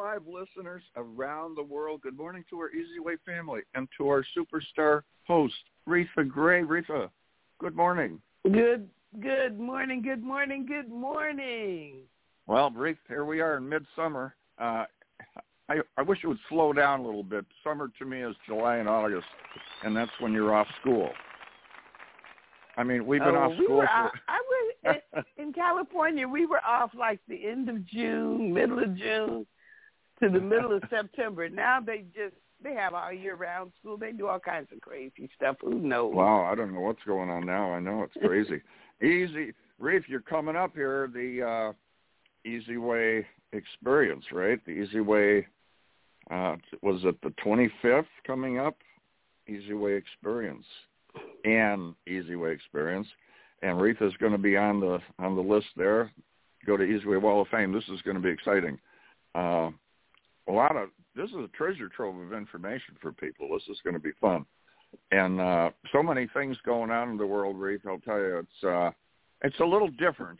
live listeners around the world. Good morning to our Easy Way family and to our superstar host, Reatha Grey. Reatha, good morning. Good good morning, good morning, good morning. Well, Reatha, here we are in midsummer. Uh, I, I wish it would slow down a little bit. Summer to me is July and August, and that's when you're off school. I mean, we've been oh, off we school. Were for... off, I was in, in California. We were off like the end of June, middle of June to the middle of September. Now they just they have all year round school. They do all kinds of crazy stuff. Who knows? Wow, I don't know what's going on now. I know it's crazy. Easy, Reef, you're coming up here. The uh, Easy Way experience, right? The Easy Way uh, was it the 25th coming up? Easy Way experience and Easy Way experience, and Reef is going to be on the on the list there. Go to Easy Way Wall of Fame. This is going to be exciting. Uh, a lot of this is a treasure trove of information for people. This is going to be fun, and uh, so many things going on in the world, Reef. I'll tell you, it's uh, it's a little different.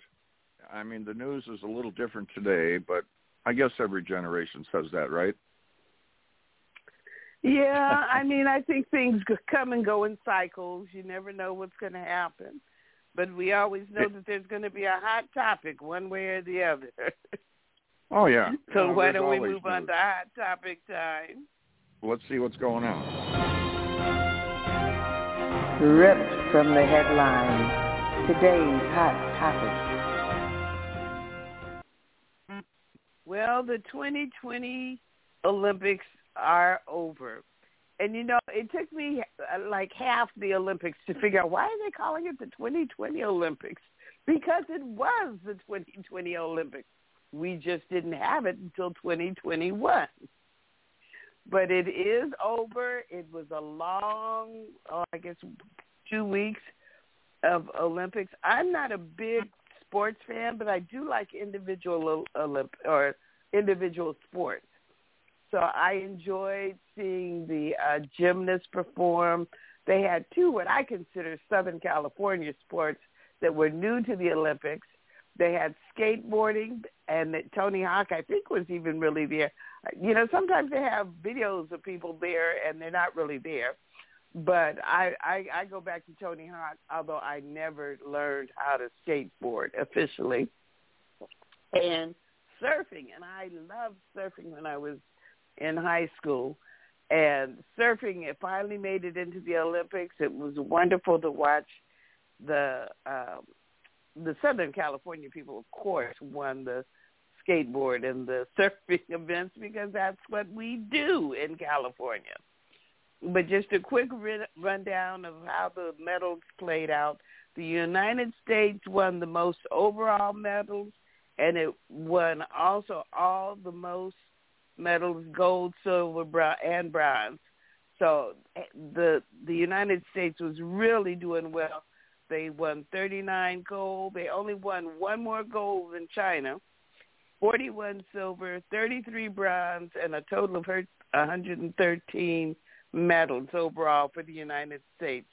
I mean, the news is a little different today, but I guess every generation says that, right? Yeah, I mean, I think things come and go in cycles. You never know what's going to happen, but we always know that there's going to be a hot topic one way or the other. Oh yeah. So yeah, why don't we move news. on to hot topic time? Let's see what's going on. Ripped from the headlines. Today's hot topic. Well, the 2020 Olympics are over. And you know, it took me uh, like half the Olympics to figure out why are they calling it the 2020 Olympics? Because it was the 2020 Olympics. We just didn't have it until 2021. But it is over. It was a long, oh, I guess, two weeks of Olympics. I'm not a big sports fan, but I do like individual Olymp or individual sports. So I enjoyed seeing the uh, gymnasts perform. They had two what I consider Southern California sports that were new to the Olympics. They had skateboarding, and Tony Hawk, I think, was even really there. You know, sometimes they have videos of people there, and they're not really there. But I, I, I go back to Tony Hawk, although I never learned how to skateboard officially. And surfing, and I loved surfing when I was in high school. And surfing, it finally made it into the Olympics. It was wonderful to watch the um, the Southern California people, of course, won the skateboard and the surfing events because that's what we do in California. But just a quick rundown of how the medals played out. The United States won the most overall medals, and it won also all the most medals, gold, silver, and bronze. So eh, the the United States was really doing well they won 39 gold. They only won one more gold than China, 41 silver, 33 bronze, and a total of 113 medals overall for the United States.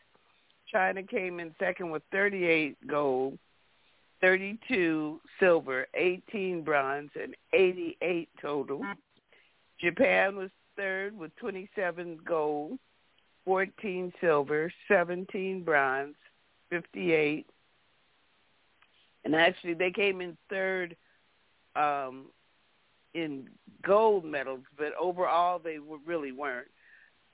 China came in second with 38 gold, 32 silver, 18 bronze, and 88 total. Japan was third with 27 gold, 14 silver, 17 bronze, 58. And actually, they came in third um, in gold medals, but overall, they were, really weren't.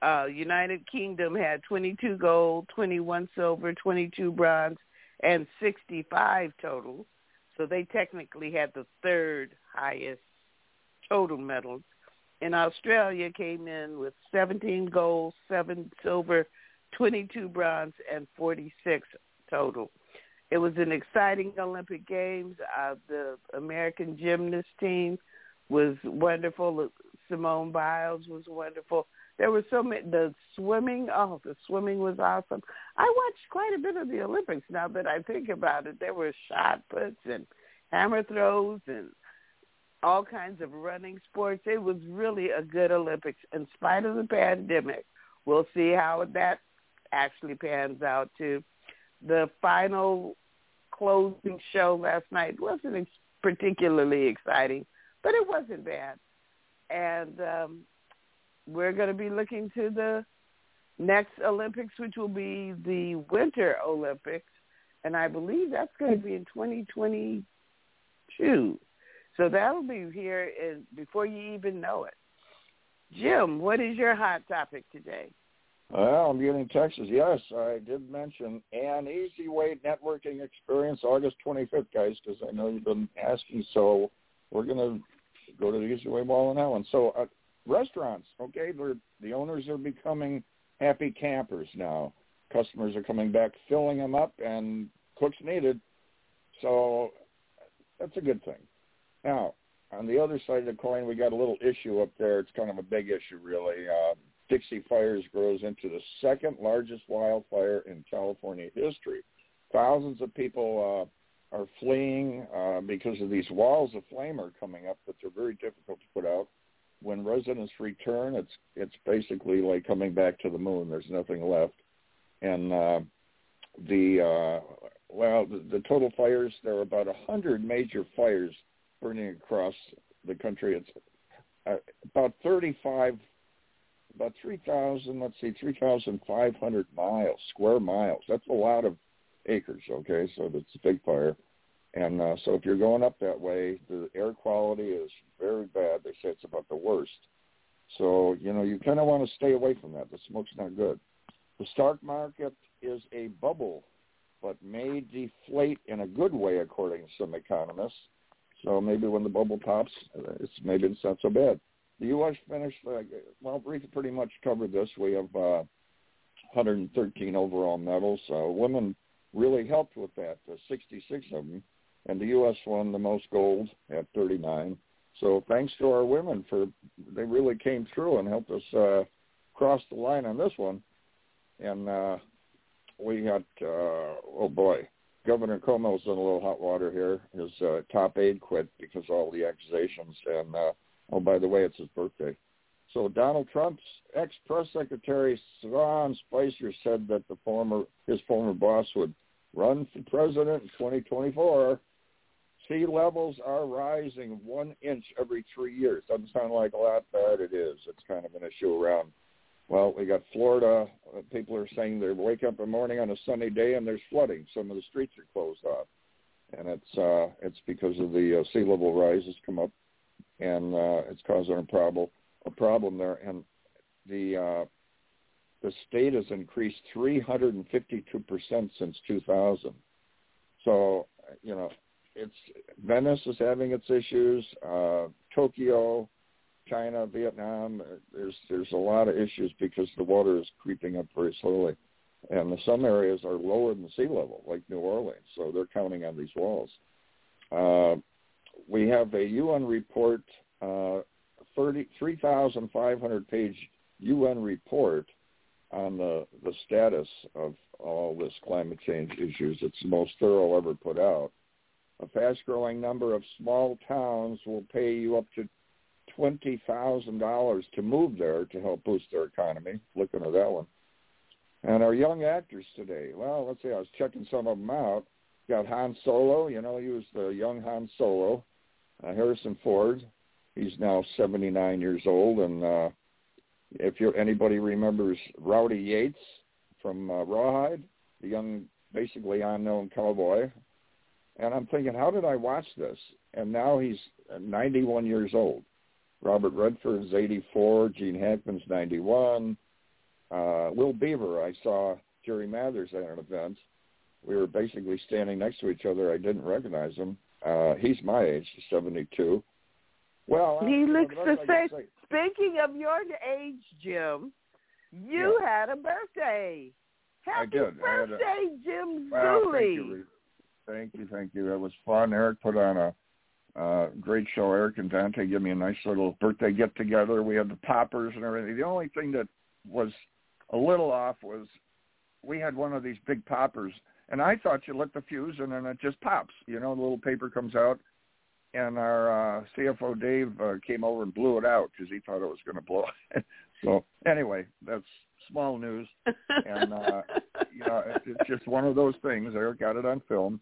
Uh, United Kingdom had 22 gold, 21 silver, 22 bronze, and 65 total. So they technically had the third highest total medals. And Australia came in with 17 gold, 7 silver, 22 bronze, and 46 total. It was an exciting Olympic Games. Uh, the American gymnast team was wonderful. Simone Biles was wonderful. There were so many. The swimming, oh, the swimming was awesome. I watched quite a bit of the Olympics. Now that I think about it, there were shot puts and hammer throws and all kinds of running sports. It was really a good Olympics in spite of the pandemic. We'll see how that actually pans out too. The final closing show last night wasn't particularly exciting, but it wasn't bad. And um, we're going to be looking to the next Olympics, which will be the Winter Olympics, and I believe that's going to be in 2022. So that'll be here in, before you even know it. Jim, what is your hot topic today? Well, I'm getting Texas. Yes, I did mention an easy way networking experience August 25th, guys, because I know you've been asking. So we're going to go to the Easy Way Mall in Allen. So uh, restaurants, okay, they're, the owners are becoming happy campers now. Customers are coming back, filling them up, and cooks needed. So that's a good thing. Now, on the other side of the coin, we got a little issue up there. It's kind of a big issue, really. Uh, Dixie Fires grows into the second largest wildfire in California history. Thousands of people uh, are fleeing uh, because of these walls of flame are coming up that they're very difficult to put out. When residents return, it's it's basically like coming back to the moon. There's nothing left, and uh, the uh, well, the, the total fires there are about a hundred major fires burning across the country. It's uh, about 35 about 3,000, let's see, 3,500 miles, square miles. That's a lot of acres, okay? So that's a big fire. And uh, so if you're going up that way, the air quality is very bad. They say it's about the worst. So, you know, you kind of want to stay away from that. The smoke's not good. The stock market is a bubble, but may deflate in a good way, according to some economists. So maybe when the bubble pops, it's maybe it's not so bad. The U.S. finished, uh, well, Rita pretty much covered this. We have uh, 113 overall medals. Uh, women really helped with that, uh, 66 of them. And the U.S. won the most gold at 39. So thanks to our women for, they really came through and helped us uh, cross the line on this one. And uh, we got, uh, oh boy, Governor Cuomo's in a little hot water here. His uh, top aide quit because of all the accusations. And uh, Oh, by the way, it's his birthday. So Donald Trump's ex-press secretary Sean Spicer said that the former his former boss would run for president in 2024. Sea levels are rising one inch every three years. Doesn't sound like a lot, but it is. It's kind of an issue around. Well, we got Florida. People are saying they wake up in the morning on a sunny day and there's flooding. Some of the streets are closed off, and it's uh, it's because of the uh, sea level rise has come up and uh, it's causing a problem a problem there. And the uh, the state has increased 352 percent since 2000. So you know, it's Venice is having its issues. Uh, Tokyo, China, Vietnam. There's there's a lot of issues because the water is creeping up very slowly, and some areas are lower than sea level, like New Orleans. So they're counting on these walls. Uh, we have a UN report, uh, 3,500 page UN report on the, the status of all this climate change issues. It's the most thorough ever put out. A fast-growing number of small towns will pay you up to $20,000 to move there to help boost their economy. Looking at that one. And our young actors today, well, let's see, I was checking some of them out. Got Han Solo, you know, he was the young Han Solo uh, Harrison Ford. He's now 79 years old, and uh, if you anybody remembers Rowdy Yates from uh, Rawhide, the young, basically unknown cowboy, and I'm thinking, how did I watch this? And now he's 91 years old. Robert Redford's 84, Gene Hackman's 91. Uh, Will Beaver, I saw Jerry Mathers at an event. We were basically standing next to each other. I didn't recognize him. Uh, he's my age, 72. Well, he looks the same. Speaking of your age, Jim, you yeah. had a birthday. Happy birthday, a, Jim well, Zuley. Thank you, thank you, thank you. It was fun. Eric put on a Uh, great show. Eric and Dante give me a nice little birthday get together. We had the poppers and everything. The only thing that was a little off was we had one of these big poppers, and I thought you lit the fuse and then it just pops. You know, the little paper comes out, and our uh, CFO Dave uh, came over and blew it out because he thought it was going to blow. so anyway, that's small news, and uh, you know, it's just one of those things. Eric got it on film,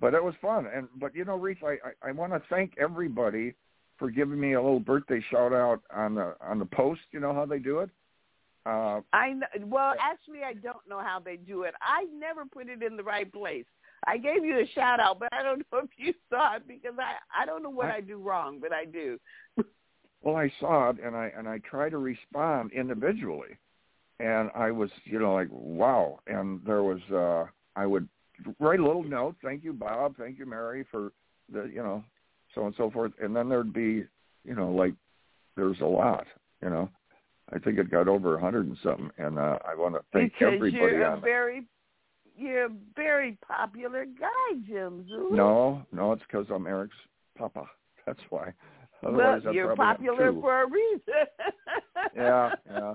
but it was fun. And but you know, Reese, I I, I want to thank everybody for giving me a little birthday shout out on the on the post. You know how they do it. Uh, I know, well, actually, I don't know how they do it. I never put it in the right place. I gave you a shout out, but I don't know if you saw it because I I don't know what I, I do wrong, but I do. well, I saw it and I and I try to respond individually, and I was you know like wow, and there was uh I would write a little note, thank you Bob, thank you Mary for the you know so and so forth, and then there'd be you know like there's a lot you know I think it got over a hundred and something, and uh, I want to thank because everybody you're a very, you're a very popular guy, Jim Zuley. No, no, it's because I'm Eric's papa. That's why. Otherwise, well, you're popular for a reason. yeah, yeah.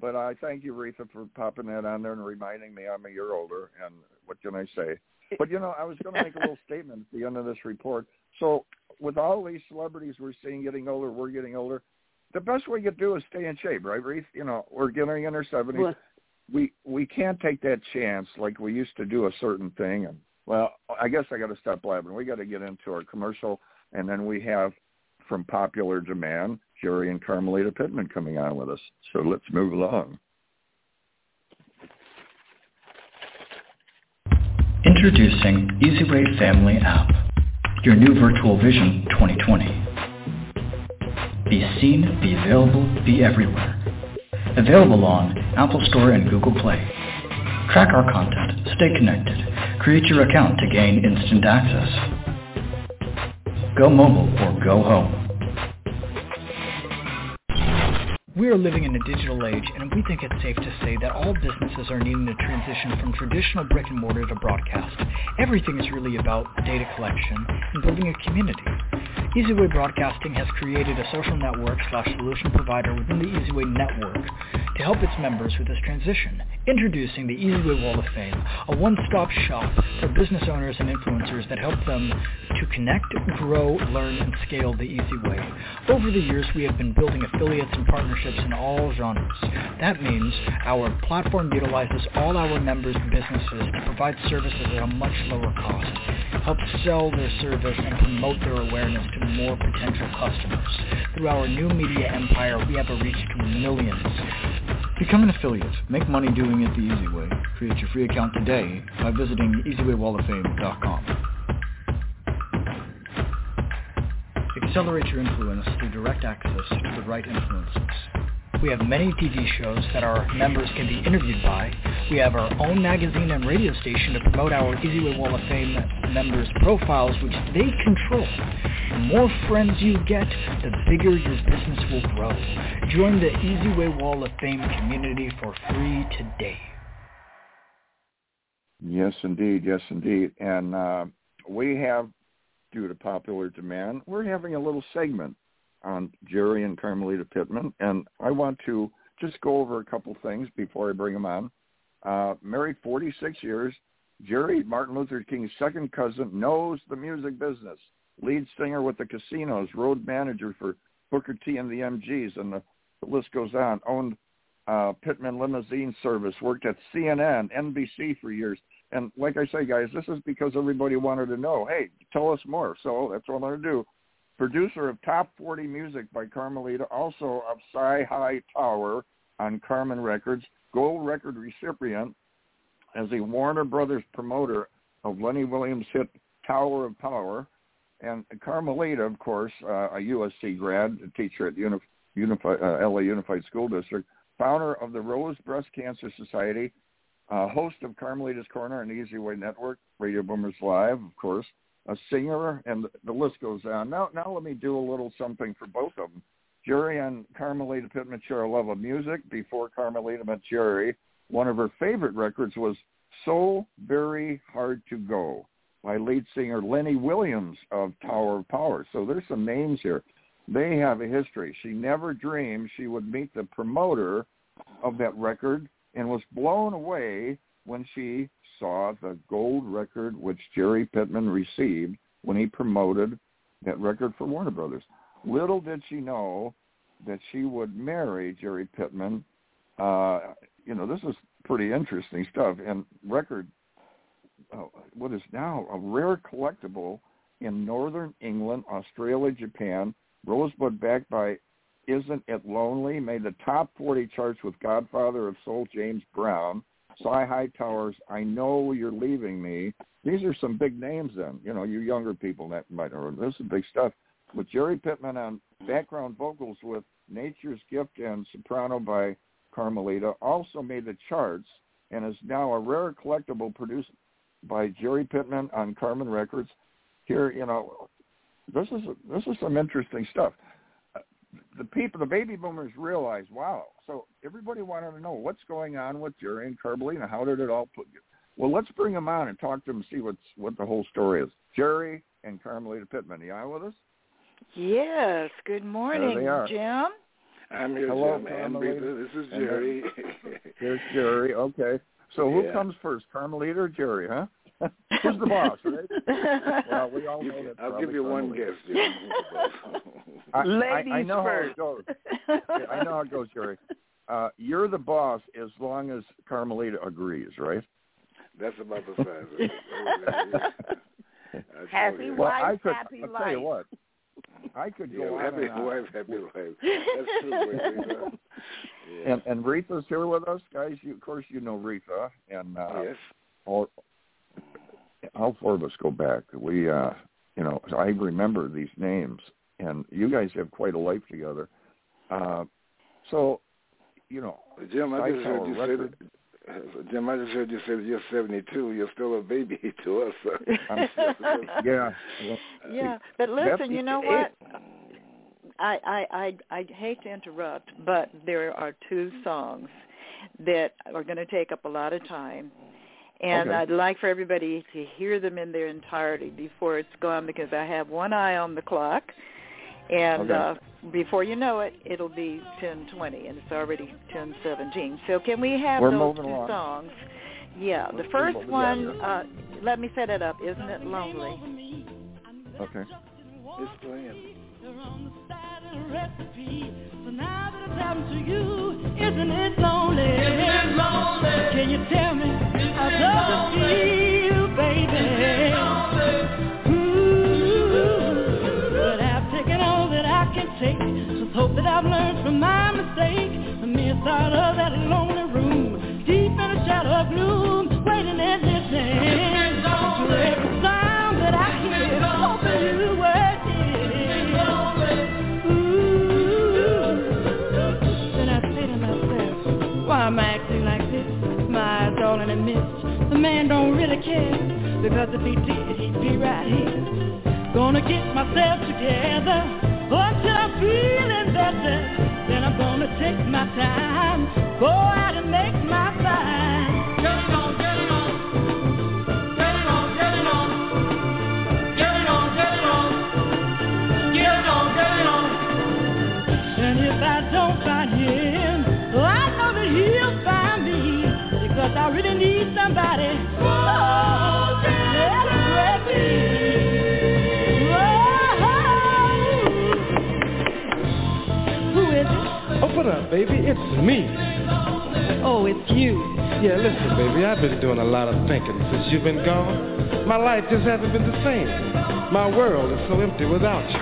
But I thank you, Reatha, for popping that on there and reminding me I'm a year older. And what can I say? But you know, I was going to make a little statement at the end of this report. So, with all these celebrities we're seeing getting older, we're getting older the best way you do is stay in shape, right, Reese? You know, we're getting in our seventies. Well, we we can't take that chance like we used to do a certain thing. And well, I guess I got to stop blabbing. We got to get into our commercial, and then we have from popular demand Jerry and Carmelita Pittman coming on with us. So let's move along. Introducing Easy EasyWay Family app, your new virtual vision 2020. Be seen, be available, be everywhere. Available on Apple Store and Google Play. Track our content, stay connected, create your account to gain instant access. Go mobile or go home. We are living in a digital age, and we think it's safe to say that all businesses are needing to transition from traditional brick and mortar to broadcast. Everything is really about data collection and building a community. EasyWay Broadcasting has created a social network slash solution provider within the EasyWay network to help its members with this transition. Introducing the EasyWay Wall of Fame, a one-stop shop for business owners and influencers that help them to connect, grow, learn, and scale the easy way. Over the years, we have been building affiliates and partnerships in all genres. That means our platform utilizes all our members' businesses to provide services at a much lower cost, help sell their service, and promote their awareness to more potential customers. Through our new media empire, we have a reach to millions. Become an affiliate. Make money doing it the easy way. Create your free account today by visiting easywaywalloffame.com. Accelerate your influence through direct access to the right influencers. We have many TV shows that our members can be interviewed by. We have our own magazine and radio station to promote our EasyWay Wall of Fame members' profiles, which they control. The more friends you get, the bigger your business will grow. Join the EasyWay Wall of Fame community for free today. Yes, indeed. Yes, indeed. And uh, we have, due to popular demand, we're having a little segment on Jerry and Carmelita Pittman, and I want to just go over a couple things before I bring them on. Uh, married 46 years, Jerry, Martin Luther King's second cousin, knows the music business. Lead singer with the Casinos, road manager for Booker T and the MGs, and the, the list goes on. Owned uh, Pittman Limousine Service, worked at CNN, NBC for years. And like I say, guys, this is because everybody wanted to know, hey, tell us more. So that's what I'm going to do producer of Top 40 Music by Carmelita, also of Sci High Tower on Carmen Records, gold record recipient as a Warner Brothers promoter of Lenny Williams' hit Tower of Power, and Carmelita, of course, uh, a USC grad, a teacher at Uni- Unified, uh, LA Unified School District, founder of the Rose Breast Cancer Society, uh, host of Carmelita's Corner and Easy Way Network, Radio Boomers Live, of course, a singer, and the list goes on. Now, now let me do a little something for both of them. Jerry and Carmelita Pittman share a love of music. Before Carmelita met Jerry, one of her favorite records was So Very Hard to Go. by lead singer Lenny Williams of Tower of Power. So there's some names here. They have a history. She never dreamed she would meet the promoter of that record and was blown away when she saw the gold record which Jerry Pittman received when he promoted that record for Warner Brothers. Little did she know that she would marry Jerry Pittman. Uh, you know, this is pretty interesting stuff. And record, uh, what is now a rare collectible in northern England, Australia, Japan. Rosebud, backed by Isn't It Lonely, made the top 40 charts with Godfather of Soul James Brown. Sci Hightower's I Know You're Leaving Me. These are some big names then. You know, you younger people that might know. This is big stuff. With Jerry Pittman on mm-hmm. background vocals with Nature's Gift and soprano by Carmelita also made the charts and is now a rare collectible produced by Jerry Pittman on Carmen Records. Here, you know, this is this is some interesting stuff. The people, the baby boomers realized, wow. So everybody wanted to know what's going on with Jerry and Carmelita. How did it all put? you? Well, let's bring them on and talk to them, and see what's what the whole story is. Jerry and Carmelita Pittman, are you on with us? Yes. Good morning, Jim. I'm here, Hello, Jim Carmelita. This is Jerry. Here's Jerry. Okay. So who comes first, Carmelita or Jerry, huh? Who's the boss, right? well, we all know that. I'll give you one Carmelita. guess, Jim. Who's the boss? I, I, I know first. how it goes. Yeah, I know how it goes, Jerry. Uh, you're the boss as long as Carmelita agrees, right? That's about the size of it. I told Happy you. Well, wife, I could. happy I'll tell you life. what. I could go Yeah, on happy and on. wife, happy life. That's true, Yeah. And and Reatha's here with us, guys. You, of course, you know Reatha, and uh, yes. all all four of us go back. We, uh, you know, I remember these names, and you guys have quite a life together. Uh, so, you know, Jim, I just heard you say that. Jim, I just heard you say that you're 72. You're still a baby to us. So. Yeah, yeah, but listen, you know what? I, I I I hate to interrupt, but there are two songs that are going to take up a lot of time, and Okay. I'd like for everybody to hear them in their entirety before it's gone because I have one eye on the clock, and Okay. uh, before you know it, it'll be ten twenty, and it's already ten seventeen. So can we have We're those two along. songs? Yeah, Let's the first what we got one. Uh, let me set it up. Isn't it lonely? okay. It's playing. recipe. So now that it's happened to you, isn't it lonely? Isn't it lonely? Can you tell me how does it feel, baby? Ooh, but I've taken all that I can take. Just hope that I've learned from my mistake. The mere thought of that lonely room, deep in a shadow of gloom, waiting and to My all in a mist. The man don't really care, because if he did, he'd be right here. Gonna get myself together until I'm feeling better. Then I'm gonna take my time, go out and make my find. Oh, oh, baby. It's me. Oh, it's you. Yeah, listen, baby. I've been doing a lot of thinking since you've been gone. My life just hasn't been the same. My world is so empty without you.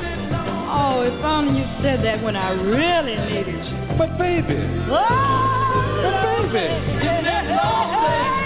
Oh, if only you said that when I really needed you. But baby, Oh, but baby, Hey,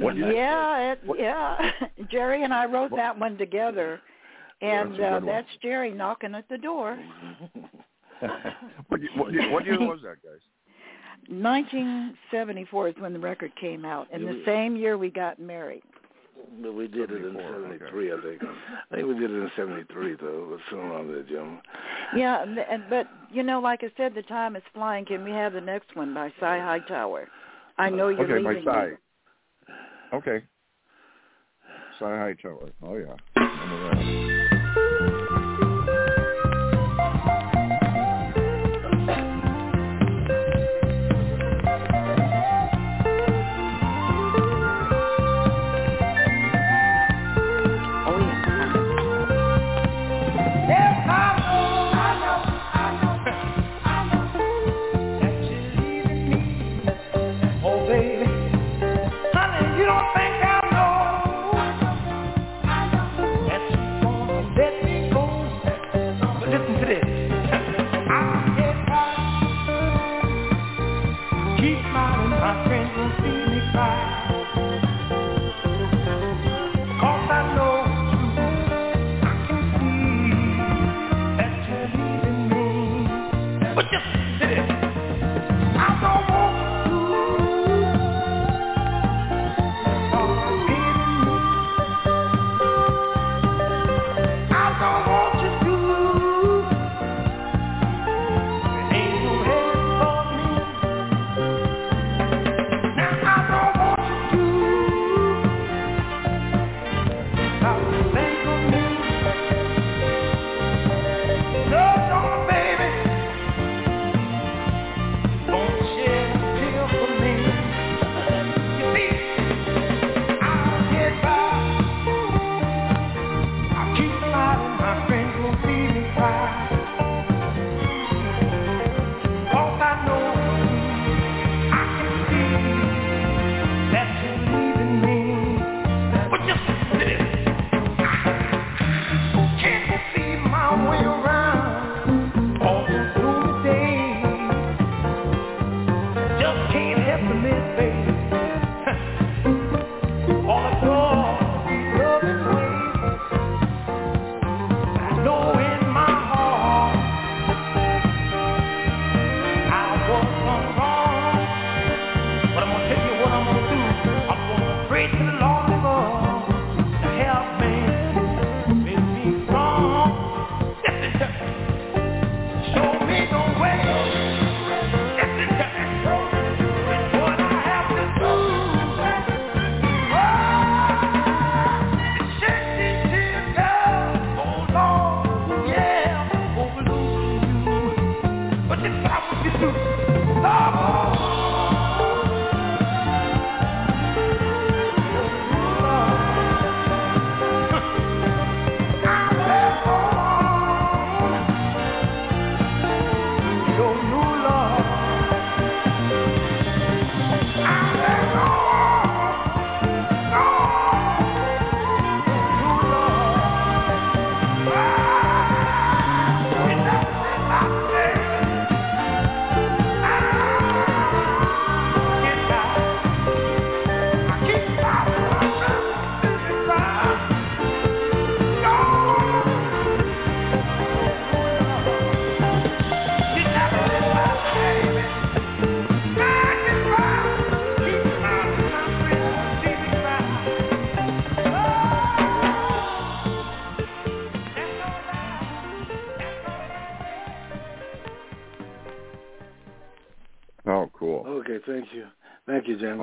What, Yeah, it, yeah. Jerry and I wrote that one together. And That's uh, one. that's Jerry knocking at the door. what, what, what year was that, guys? 1974 is when the record came out, and the same year we got married. But we did it in 74, okay. 73, I think. I think we did it in 73, though. It was soon on there, Jim. Yeah, and, and but you know, like I said, the time is flying. Can we have the next one by Cy Hightower? I know you're okay, leaving. by me. Cy. Okay. Cy Hightower. Oh yeah.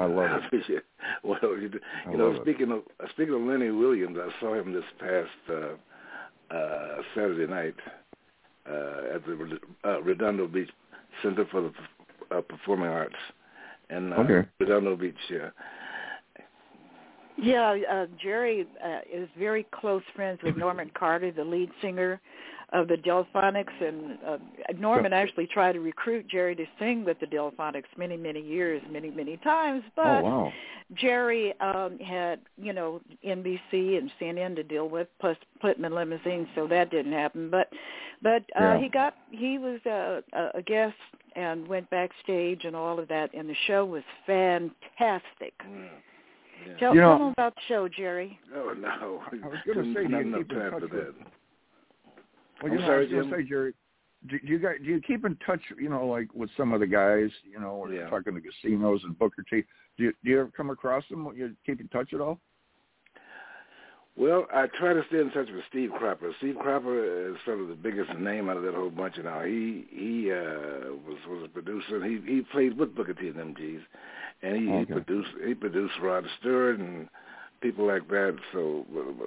Thank. I love it. appreciate it. Well, you, do- I you know, love it. speaking of uh, speaking of Lenny Williams, I saw him this past uh, uh, Saturday night uh, at the uh, Redondo Beach Center for the uh, Performing Arts in uh, Okay. Redondo Beach. Yeah. Yeah, uh, Jerry uh, is very close friends with Norman Carter, the lead singer of the Delfonics, and uh, Norman actually tried to recruit Jerry to sing with the Delfonics many, many years, many, many times. But Oh wow. Jerry um, had, you know, NBC and CNN to deal with, plus put him in limousines, so that didn't happen. But, but uh, Yeah. he got, he was a, a, a guest and went backstage and all of that, and the show was fantastic. Yeah. Tell, You know- tell them about the show, Jerry. Oh no! I was gonna say, do not you enough keep in time touch for with- that. Well, you I'm know, sorry, I was to say, Jerry, do, do you guys do you keep in touch? You know, like with some of the guys, you know, Yeah. you're talking to casinos and Booker T. Do you, do you ever come across them? You keep in touch at all? Well, I try to stay in touch with Steve Cropper. Steve Cropper is sort of the biggest name out of that whole bunch now. He he uh, was was a producer. And he he played with Booker T and MGs, and he, Okay. he produced he produced Rod Stewart and people like that. So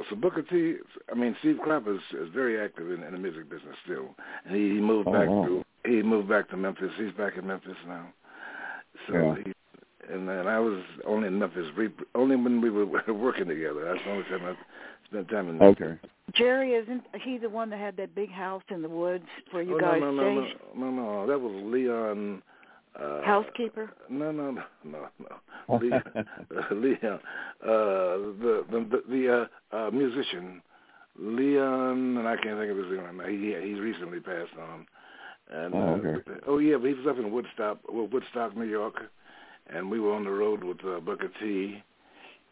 so Booker T. I mean Steve Cropper is, is very active in, in the music business still, and he, he moved Oh, back wow. to he moved back to Memphis. He's back in Memphis now. So Yeah. he and then I was only in Memphis re- only when we were working together. That's the only time I spent time in Memphis. Okay. Jerry isn't he the one that had that big house in the woods where you oh, guys no, no, no, stayed? no, no, no, that was Leon. Uh, Housekeeper? No, no, no, no, no. Leon, uh, Leon, uh, the the the, the uh, uh, musician, Leon, and I can't think of his name right now. He he's recently passed on. And, Oh, uh, okay. oh yeah, but he was up in Woodstock, well, Woodstock, New York, and we were on the road with uh, Booker T.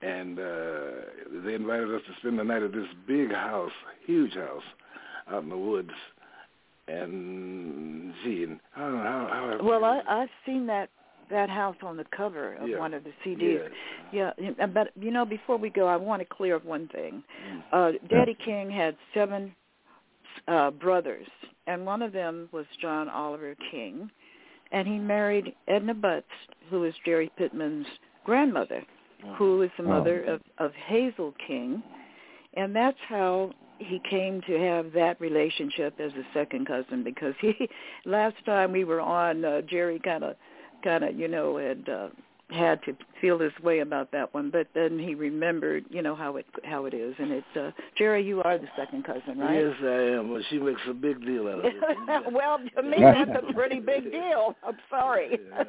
And uh, they invited us to spend the night at this big house, huge house, out in the woods. And gee, and I don't know how. how Well, I I've seen that that house on the cover of Yeah. one of the CDs. Yeah. Yeah, yeah, but you know, before we go, I want to clear up one thing. Uh, Daddy King had seven uh, brothers, and one of them was John Oliver King, and he married Edna Butts, who is Jerry Pittman's grandmother, who is the Oh. mother of, of Hazel King, and that's how he came to have that relationship as a second cousin because he last time we were on uh, Jerry kind of kind of you know had uh, had to feel this way about that one but then he remembered you know how it how it is and it's uh Jerry you are the second cousin right Yes, I am. But she makes a big deal out of it. well to me that's a pretty big deal I'm sorry Yeah.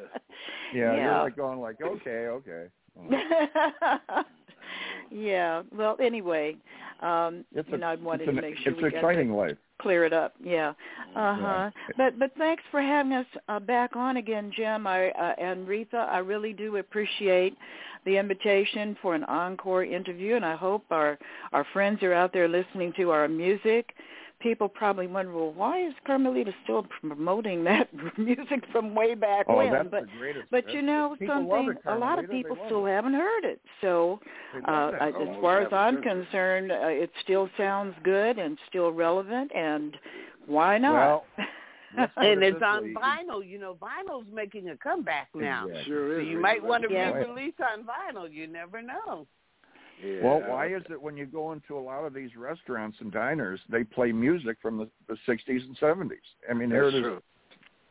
Yeah, Yeah. you're like going like, okay, okay. Yeah well anyway um It's you know I wanted to make sure it's we an exciting life. clear it up. Yeah. Uh huh. Yeah. But but thanks for having us uh, back on again, Jim. I uh, and Reatha. I really do appreciate the invitation for an encore interview, and I hope our our friends are out there listening to our music. People probably wonder, well, why is Carmelita still promoting that music from way back Oh, when? that's but the greatest. but you know people something, it, a lot of people still it. haven't heard it. So uh, love Oh, as far as I'm absolutely. concerned, uh, it still sounds good and still relevant, and why not? Well, and it's on way. vinyl. You know, vinyl's making a comeback now. Exactly. Sure So is. you might want to Yeah. re-release on vinyl. You never know. Yeah. Well, why is it when you go into a lot of these restaurants and diners, they play music from the, the 60s and 70s? I mean, here That's it is. true.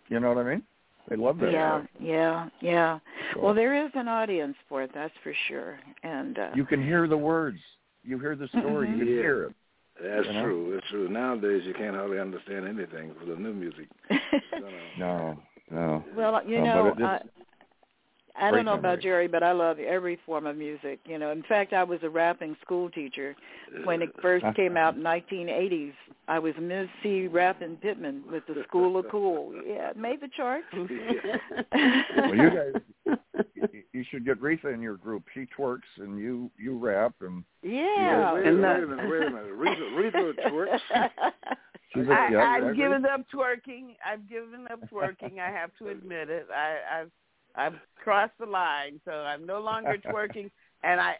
You know what I mean? They love that. yeah, yeah, yeah. So Well, there is an audience for it, that's for sure. And uh, you can hear the words. You hear the story. Mhm. You can Yeah. hear it. That's You know? true. That's true. Nowadays, you can't hardly understand anything for the new music. You know. No, no. well, you No, know, but it- I, it's I great don't know about. Jerry, but I love every form of music. You know, in fact, I was a rapping school teacher when it first uh, came out in 1980s. I was Miss C. Rapping Pittman with the School of Cool. Yeah, it made the charts. Well, you guys, you- you should get Reatha in your group. She twerks and you you rap and yeah. Wait, And wait, that- a minute, wait a minute. Rita, Rita twerks. she's a, I, yeah, I've yeah, given up twerking. I've given up twerking. I have to admit it. I, I've I've crossed the line, so I'm no longer twerking. And I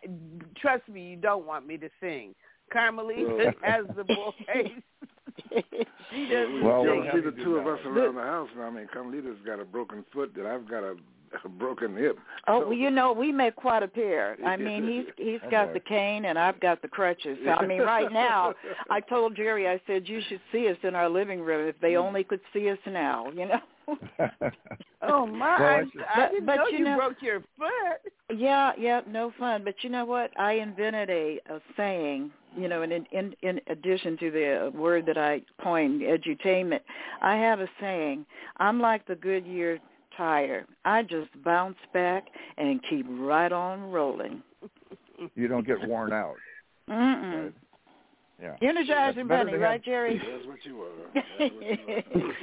trust me, you don't want me to sing. Carmelita Well- has the voice. she doesn't Well, you we'll don't sing. see the two of us around the house now. I mean, Carmelita's got a broken foot, that I've got a, a broken hip. Oh, So- well, you know, we make quite a pair. I mean, he's he's got boy. the cane and I've got the crutches. So, I mean, right now, I told Jerry, I said you should see us in our living room if they mm. only could see us now. You know. Oh my! Well, I I, should- I But- didn't but know you you know- broke your foot. Yeah, yeah, no fun. But you know what? I invented a, a saying. You know, in, in in addition to the word that I coined, edutainment, I have a saying. I'm like the Goodyear tire. I just bounce back and keep right on rolling. you don't get worn out. Mm-mm. Right. Yeah. Energizer That's Bunny, right, Jerry? That's what you are. What you are.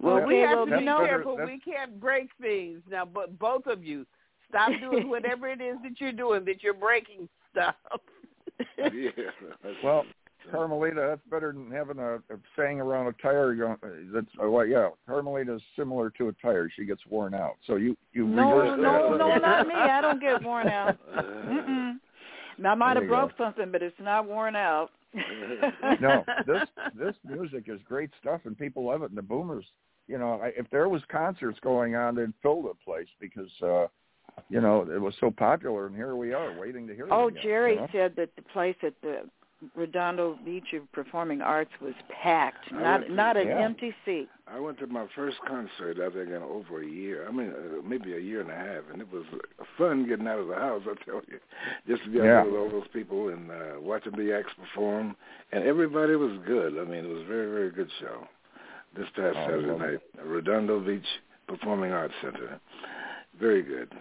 Well, Well, we have to that's be better- careful. that's- We can't break things now. But both of you, stop doing whatever it is that you're doing. That you're breaking stuff. yeah. Well, Carmelita. That's better than having a, a saying around a tire. Going, that's uh, well, yeah. Carmelita is similar to a tire. She gets worn out. So you you No, no, that. no, not me. I don't get worn out. Mm-mm. I might There have broke go. something, but it's not worn out. no, this this music is great stuff, and people love it. And the Boomers, you know, I, if there was concerts going on, they'd fill the place because, uh, you know, it was so popular. And here we are, waiting to hear. Oh, again, Jerry you know? said that the place at the Redondo Beach of Performing Arts was packed, I not to- not an yeah. empty seat. I went to my first concert, I think, in over a year. I mean, uh, maybe a year and a half, and it was uh, fun getting out of the house. I tell you, just to be out Yeah. there with all those people and uh, watching the acts perform, and everybody was good. I mean, it was a very, very good show. This past Oh, Saturday lovely. night, Redondo Beach Performing Arts Center, very good.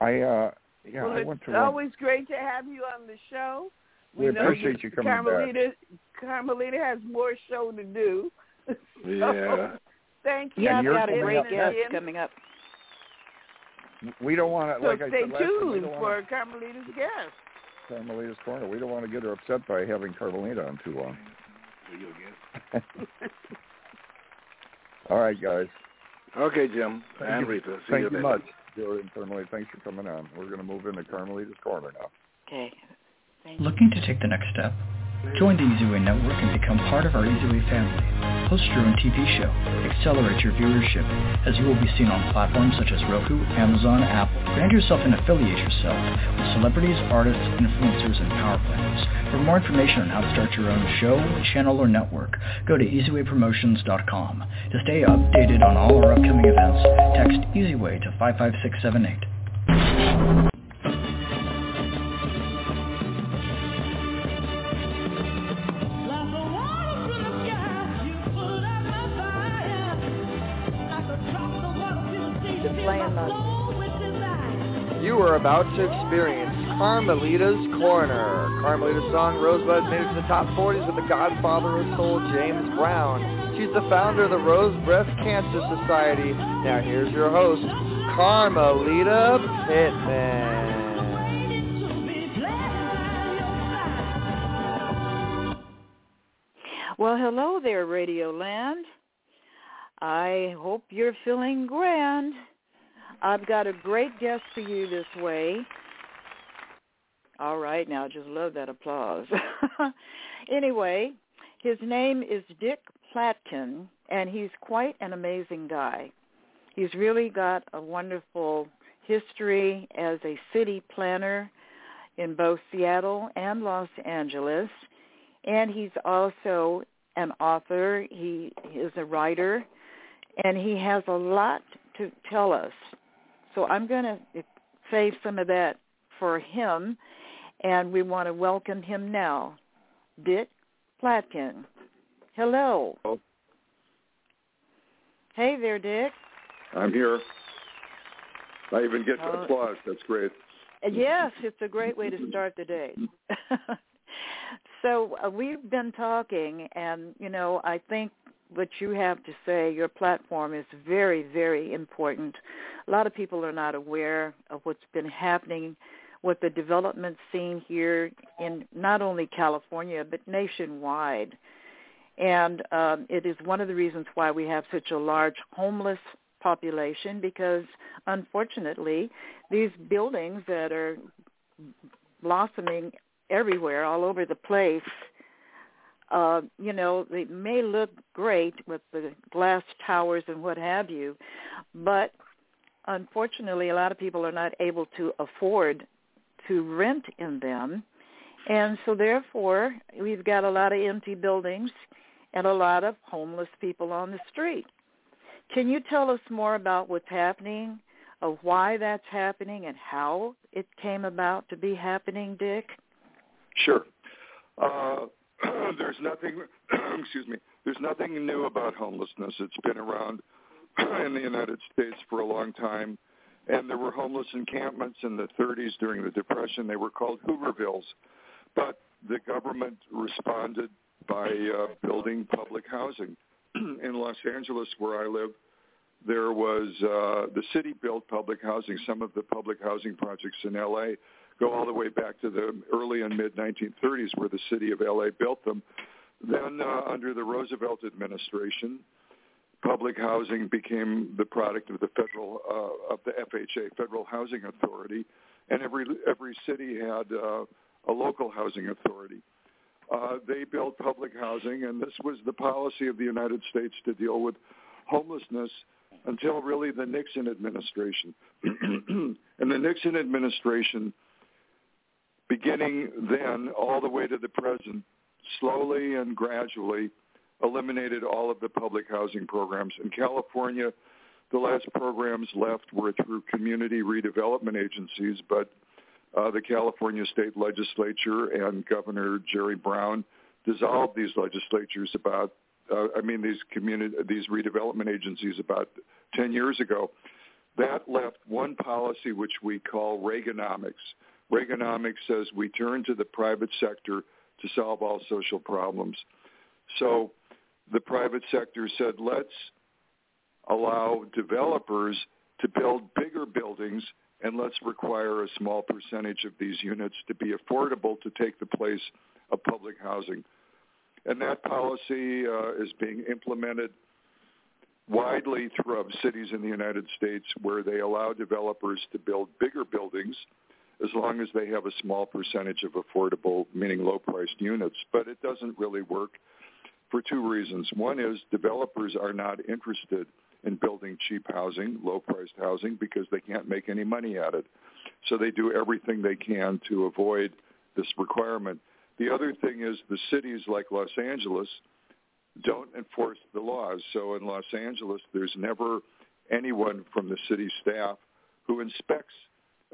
I uh, yeah, well, I went to one. always great to have you on the show. We know appreciate that you coming back. Carmelita, Carmelita has more show to do. Yeah. Thank you. Yeah, I've you're got a great guest coming up. We don't want to, So like I stay said last tuned don't for want Carmelita's guest. Carmelita's corner. We don't want to get her upset by having Carmelita on too long. All right, guys. Okay, Jim Thank and you. Reatha. See Thank you you much, Jerry and Carmelita. Thanks for coming on. We're going to move into Carmelita's corner now. Okay. Looking to take the next step? Join the EasyWay network and become part of our EasyWay family. Host your own TV show. Accelerate your viewership as you will be seen on platforms such as Roku, Amazon, Apple. Brand yourself and affiliate yourself with celebrities, artists, influencers, and power players. For more information on how to start your own show, channel, or network, go to easywaypromotions.com. To stay updated on all our upcoming events, text EasyWay to 55678. About to experience Carmelita's Corner. Carmelita's song Rosebud made it to the top 40s with the godfather of soul, James Brown. She's the founder of the Rose Breast Cancer Society. Now here's your host, Carmelita Pittman. Well, hello there, Radio Land. I hope you're feeling grand. I've got a great guest for you this way. All right, now just love that applause. anyway, his name is Dick Platkin, and he's quite an amazing guy. He's really got a wonderful history as a city planner in both Seattle and Los Angeles and he's also an author. He is a writer, and he has a lot to tell us. So I'm going to save some of that for him, and we want to welcome him now. Dick Platkin. Hello. Oh. Hey there, Dick. I'm here. I even get Oh. applause. That's great. Yes, it's a great way to start the day. so uh, we've been talking, and you know, I think what you have to say, your platform is very, very important. A lot of people are not aware of what's been happening with the development scene here in not only California but nationwide. And um, it is one of the reasons why we have such a large homeless population because unfortunately these buildings that are blossoming everywhere all over the place uh you know they may look great with the glass towers and what have you but unfortunately a lot of people are not able to afford to rent in them. And so therefore we've got a lot of empty buildings and a lot of homeless people on the street. Can you tell us more about what's happening of why that's happening and how it came about to be happening dick? Sure. Uh, there's nothing. excuse me. There's nothing new about homelessness. It's been around in the United States for a long time, and there were homeless encampments in the 30s during the Depression. They were called Hoovervilles, but the government responded by uh, building public housing. in Los Angeles, where I live, there was uh, the city built public housing. Some of the public housing projects in LA go all the way back to the early and mid 1930s, where the city of LA built them. Then, uh, under the Roosevelt administration, public housing became the product of the federal uh, of the FHA, Federal Housing Authority, and every every city had uh, a local housing authority. Uh, they built public housing, and this was the policy of the United States to deal with homelessness until really the Nixon administration. and the Nixon administration, beginning then all the way to the present, slowly and gradually eliminated all of the public housing programs. In California, the last programs left were through community redevelopment agencies, but uh, the California state legislature and Governor Jerry Brown dissolved these legislatures about, uh, I mean, these community, these redevelopment agencies about 10 years ago. That left one policy which we call Reaganomics. Reaganomics says we turn to the private sector to solve all social problems. So the private sector said, let's allow developers to build bigger buildings and let's require a small percentage of these units to be affordable to take the place of public housing. And that policy uh, is being implemented widely throughout cities in the United States where they allow developers to build bigger buildings as long as they have a small percentage of affordable, meaning low-priced units. But it doesn't really work for two reasons. One is developers are not interested in building cheap housing, low-priced housing, because they can't make any money at it. So they do everything they can to avoid this requirement. The other thing is the cities like Los Angeles don't enforce the laws. So in Los Angeles, there's never anyone from the city staff who inspects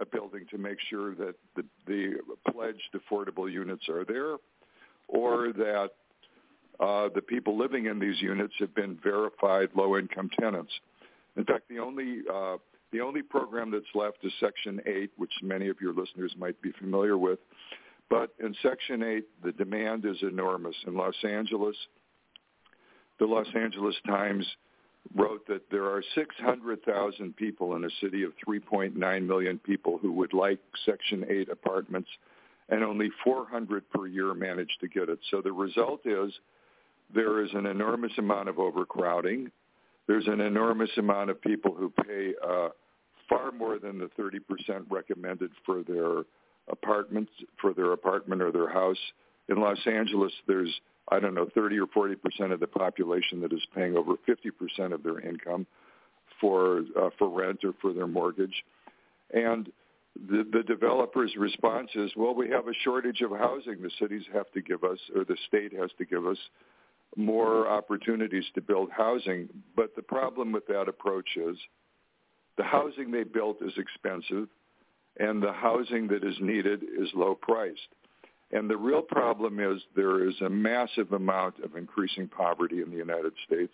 a building to make sure that the, the pledged affordable units are there or that uh, the people living in these units have been verified low-income tenants. In fact, the only uh, the only program that's left is Section 8, which many of your listeners might be familiar with. But in Section 8, the demand is enormous. In Los Angeles, the Los Angeles Times wrote that there are 600,000 people in a city of 3.9 million people who would like Section 8 apartments, and only 400 per year manage to get it. So the result is there is an enormous amount of overcrowding. There's an enormous amount of people who pay uh, far more than the 30% recommended for their apartments, for their apartment or their house. In Los Angeles, there's I don't know, 30 or 40 percent of the population that is paying over 50 percent of their income for uh, for rent or for their mortgage, and the, the developer's response is, well, we have a shortage of housing. The cities have to give us, or the state has to give us, more opportunities to build housing. But the problem with that approach is the housing they built is expensive, and the housing that is needed is low priced. And the real problem is there is a massive amount of increasing poverty in the United States,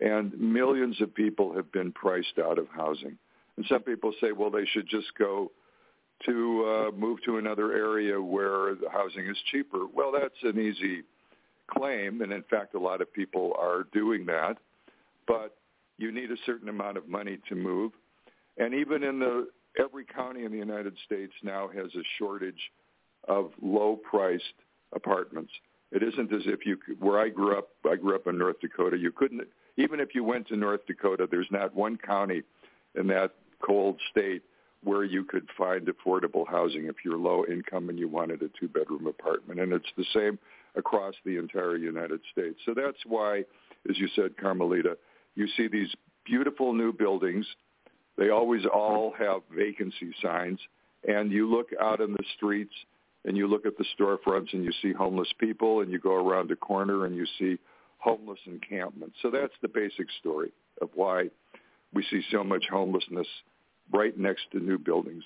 and millions of people have been priced out of housing. And some people say, well, they should just go to uh, move to another area where the housing is cheaper. Well, that's an easy claim, and in fact, a lot of people are doing that. But you need a certain amount of money to move, and even in the every county in the United States now has a shortage of low-priced apartments. It isn't as if you where I grew up. I grew up in North Dakota. You couldn't even if you went to North Dakota. There's not one county in that cold state where you could find affordable housing if you're low income and you wanted a two bedroom apartment. And it's the same across the entire United States. So that's why, as you said, Carmelita, you see these beautiful new buildings. They always all have vacancy signs. And you look out in the streets and you look at the storefronts and you see homeless people and you go around the corner and you see homeless encampments. So that's the basic story of why we see so much homelessness right next to new buildings.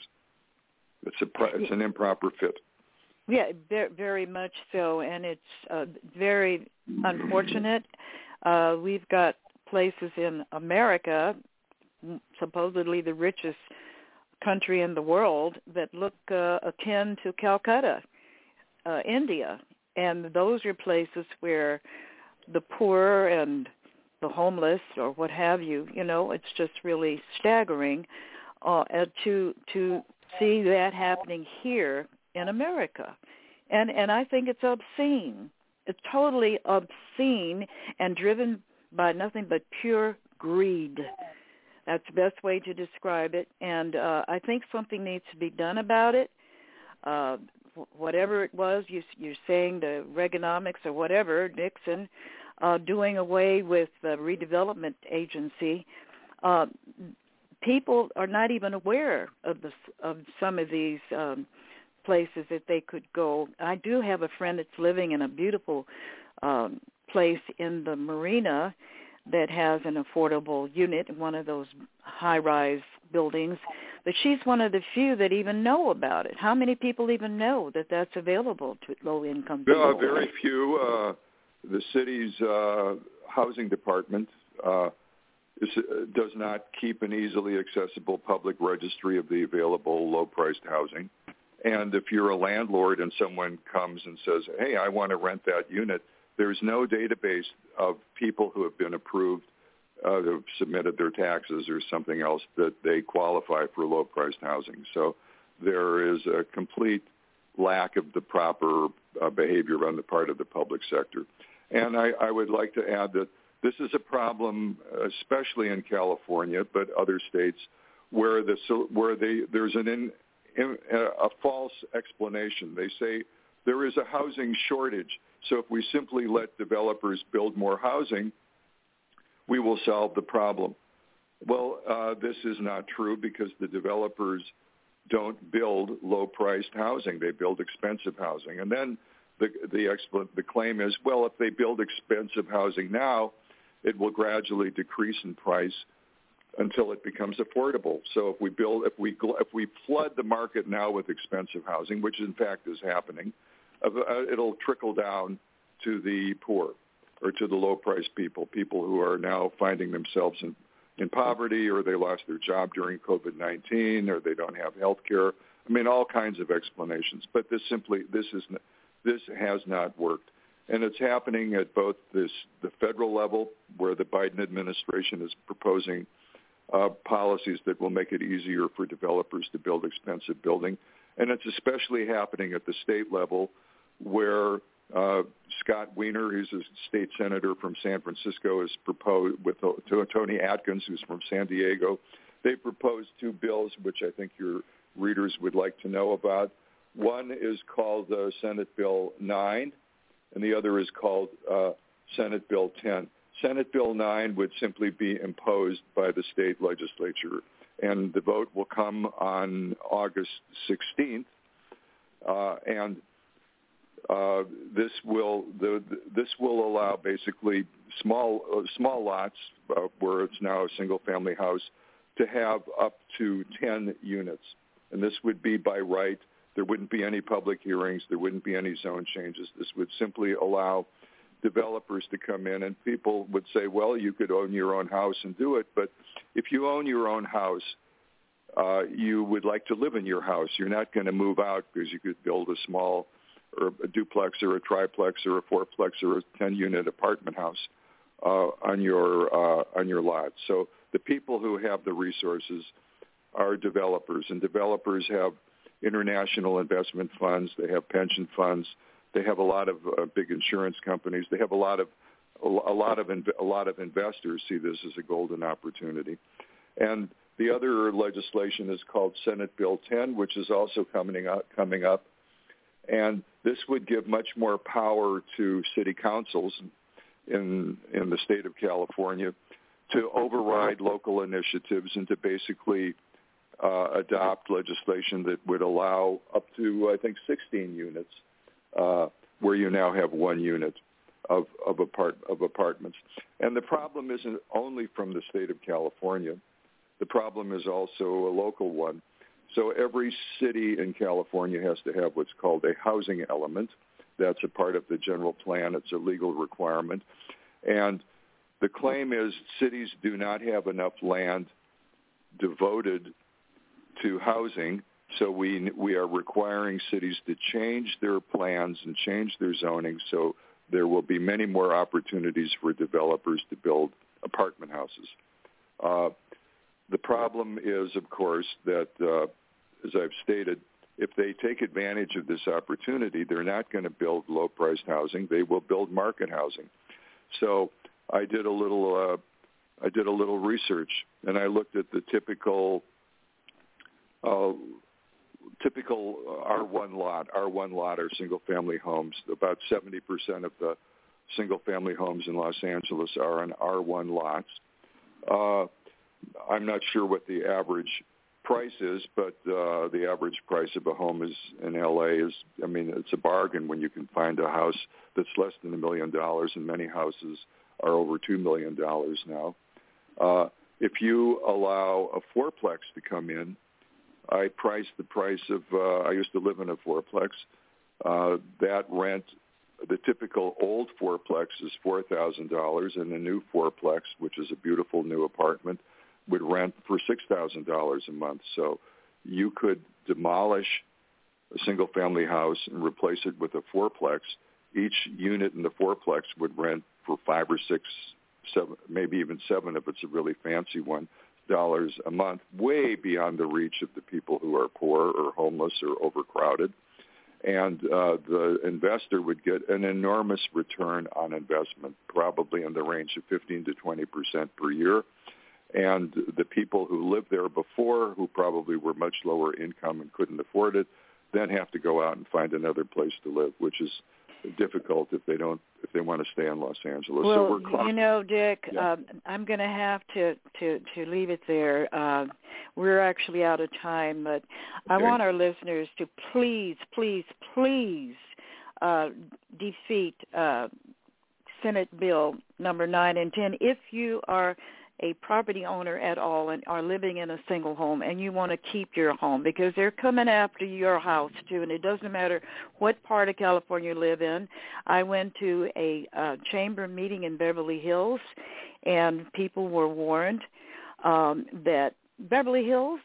It's a it's an improper fit. Yeah, very much so, and it's uh, very unfortunate. Uh, we've got places in America, supposedly the richest country in the world that look uh, akin to Calcutta, uh, India, and those are places where the poor and the homeless or what have you, you know, it's just really staggering uh, to to see that happening here in America. And and I think it's obscene. It's totally obscene and driven by nothing but pure greed. That's the best way to describe it. And uh, I think something needs to be done about it. Uh, whatever it was, you, you're saying the Reaganomics or whatever, Nixon, uh, doing away with the redevelopment agency. Uh, people are not even aware of the of some of these um, places that they could go. I do have a friend that's living in a beautiful um, place in the marina that has an affordable unit, in one of those high-rise buildings. But she's one of the few that even know about it. How many people even know that that's available to low-income people? There are very few. Uh, the city's uh, housing department uh, is, does not keep an easily accessible public registry of the available low-priced housing. And if you're a landlord and someone comes and says, "Hey, I want to rent that unit," there's no database of people who have been approved, uh, who have submitted their taxes or something else that they qualify for low-priced housing. So there is a complete lack of the proper uh, behavior on the part of the public sector. And I, I would like to add that this is a problem, especially in California, but other states, where the where they there's an in, in, a false explanation. They say there is a housing shortage, so if we simply let developers build more housing, we will solve the problem. Well, uh, this is not true because the developers don't build low-priced housing; they build expensive housing, and then the the, expl- the claim is, well, if they build expensive housing now, it will gradually decrease in price until it becomes affordable. So if we build, if we if we flood the market now with expensive housing, which in fact is happening, it'll trickle down to the poor or to the low-priced people, people who are now finding themselves in in poverty, or they lost their job during COVID-19, or they don't have health care. I mean, all kinds of explanations. But this simply this is this has not worked. And it's happening at both this, the federal level, where the Biden administration is proposing uh, policies that will make it easier for developers to build expensive building. And it's especially happening at the state level, where uh, Scott Wiener, who's a state senator from San Francisco, has proposed with uh, Toni Atkins, who's from San Diego. They proposed two bills, which I think your readers would like to know about. One is called uh, Senate Bill 9, and the other is called uh, Senate Bill 10. Senate Bill 9 would simply be imposed by the state legislature, and the vote will come on August 16th. Uh, and uh, this will the, this will allow basically small uh, small lots uh, where it's now a single family house to have up to 10 units, and this would be by right there wouldn't be any public hearings. There wouldn't be any zone changes. This would simply allow developers to come in and people would say, well, you could own your own house and do it. But if you own your own house, uh, you would like to live in your house. You're not going to move out because you could build a small or a duplex or a triplex or a fourplex or a 10 unit apartment house uh, on your uh, on your lot. So the people who have the resources are developers and developers have international investment funds. They have pension funds. They have a lot of uh, big insurance companies. They have a lot of a lot of a lot of investors see this as a golden opportunity. And the other legislation is called Senate Bill 10, which is also coming up. Coming up, and this would give much more power to city councils in in the state of California to override local initiatives and to basically uh, adopt legislation that would allow up to, I think, 16 units, uh, where you now have one unit of of, apart, of apartments. And the problem isn't only from the state of California. The problem is also a local one. So every city in California has to have what's called a housing element. That's a part of the general plan. It's a legal requirement. And the claim is cities do not have enough land devoted to housing. So we we are requiring cities to change their plans and change their zoning so there will be many more opportunities for developers to build apartment houses. Uh, the problem is, of course, that uh, as I've stated, if they take advantage of this opportunity, they're not going to build low-priced housing. They will build market housing. So I did a little uh, I did a little research and I looked at the typical uh, typical R1 lot. R1 lot are single-family homes. About 70% of the single-family homes in Los Angeles are on R1 lots. Uh, I'm not sure what the average price is, but uh, the average price of a home is in LA is, I mean, it's a bargain when you can find a house that's less than a million dollars, and many houses are over two million dollars now. Uh, if you allow a fourplex to come in, I priced the price of. Uh, I used to live in a fourplex. Uh, that rent, the typical old fourplex is four thousand dollars, and the new fourplex, which is a beautiful new apartment, would rent for six thousand dollars a month. So you could demolish a single family house and replace it with a fourplex. Each unit in the fourplex would rent for five or six, seven, maybe even seven if it's a really fancy one, dollars a month, way beyond the reach of the people who are poor or homeless or overcrowded. And uh, the investor would get an enormous return on investment, probably in the range of 15 to 20 percent per year and the people who lived there before, who probably were much lower income and couldn't afford it, then have to go out and find another place to live, which is difficult if they don't if they want to stay in Los Angeles. Well, so we're you know, Dick, yeah. um, I'm going to have to to to leave it there. Uh, we're actually out of time, but I want our listeners to please, please, please uh, defeat uh, Senate Bill number nine and ten if you are a property owner at all and are living in a single home and you want to keep your home because they're coming after your house too and it doesn't matter what part of California you live in. I went to a uh, chamber meeting in Beverly Hills and people were warned um, that Beverly Hills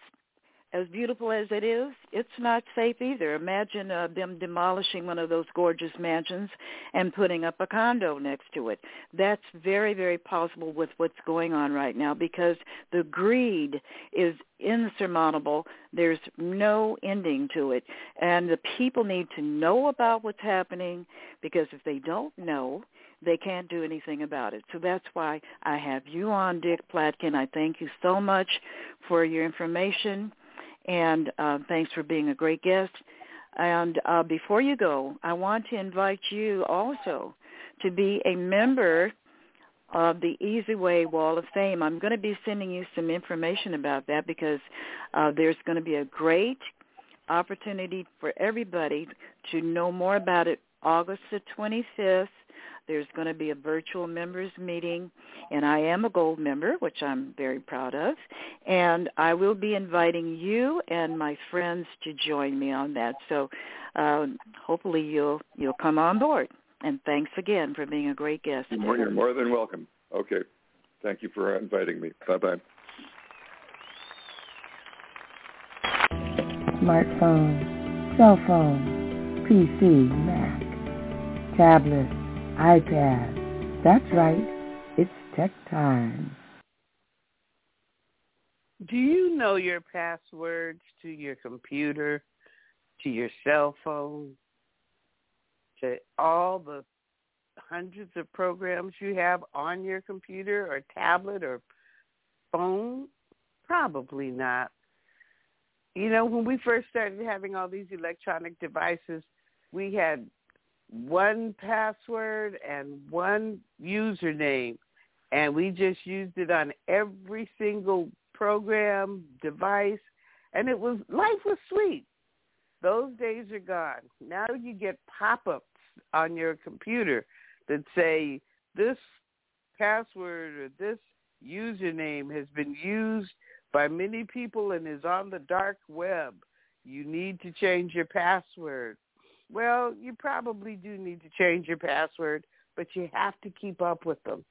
as beautiful as it is, it's not safe either. Imagine uh, them demolishing one of those gorgeous mansions and putting up a condo next to it. That's very, very possible with what's going on right now because the greed is insurmountable. There's no ending to it. And the people need to know about what's happening because if they don't know, they can't do anything about it. So that's why I have you on, Dick Platkin. I thank you so much for your information and uh, thanks for being a great guest. And uh, before you go, I want to invite you also to be a member of the Easy Way Wall of Fame. I'm going to be sending you some information about that because uh, there's going to be a great opportunity for everybody to know more about it August the 25th. There's going to be a virtual members meeting, and I am a gold member, which I'm very proud of. And I will be inviting you and my friends to join me on that. So uh, hopefully you'll you'll come on board. And thanks again for being a great guest. You're more, you're more than welcome. Okay. Thank you for inviting me. Bye-bye. Smartphone, cell phone, PC, Mac, tablet, iPad. That's right. It's tech time. Do you know your passwords to your computer, to your cell phone, to all the hundreds of programs you have on your computer or tablet or phone? Probably not. You know, when we first started having all these electronic devices, we had one password and one username, and we just used it on every single program, device, and it was life was sweet. Those days are gone. Now you get pop-ups on your computer that say this password or this username has been used by many people and is on the dark web. You need to change your password. Well, you probably do need to change your password, but you have to keep up with them.